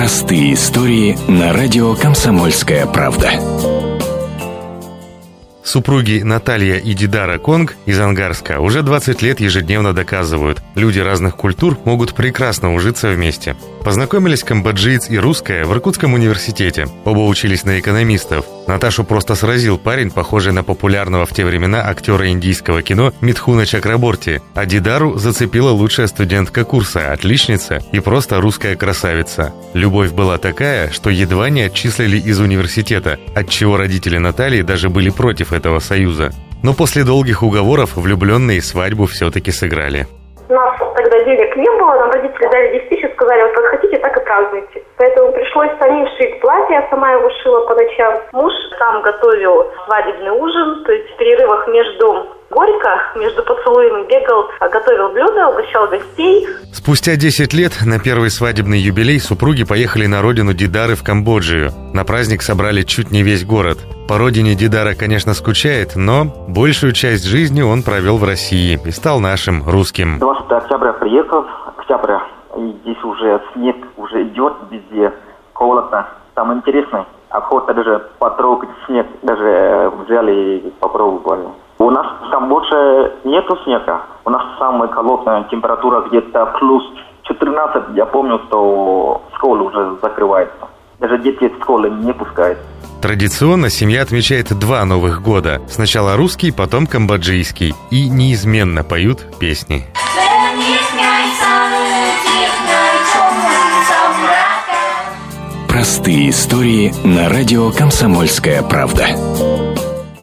Простые истории на радио «Комсомольская правда». Супруги Наталья и Дидара Конг из Ангарска уже 20 лет ежедневно доказывают, люди разных культур могут прекрасно ужиться вместе. Познакомились камбоджиец и русская в Иркутском университете. Оба учились на экономистов. Наташу просто сразил парень, похожий на популярного в те времена актера индийского кино Митхуна Чакраборти. А Дидару зацепила лучшая студентка курса, отличница и просто русская красавица. Любовь была такая, что едва не отчислили из университета, отчего родители Натальи даже были против этого союза. Но после долгих уговоров влюбленные свадьбу все-таки сыграли. У нас тогда денег не было, нам родители дали 10 тысяч, сказали, вот как хотите, так и празднуйте. Поэтому пришлось самим шить платье, я сама его шила по ночам. Муж сам готовил свадебный ужин, то есть в перерывах между Горько между поцелуями бегал, готовил блюда, угощал гостей. Спустя 10 лет на первый свадебный юбилей супруги поехали на родину Дидары в Камбоджию. На праздник собрали чуть не весь город. По родине Дидара, конечно, скучает, но большую часть жизни он провел в России и стал нашим, русским. 20 октября приехал, октября, и здесь уже снег уже идет везде, холодно. Там интересно, охота даже потрогать снег, даже э, взяли и попробовали. Там больше нету снега. У нас самая холодная температура где-то плюс 14. Я помню, что школа уже закрывается. Даже дети в школы не пускают. Традиционно семья отмечает два Новых года. Сначала русский, потом камбоджийский. И неизменно поют песни. Простые истории на радио «Комсомольская правда».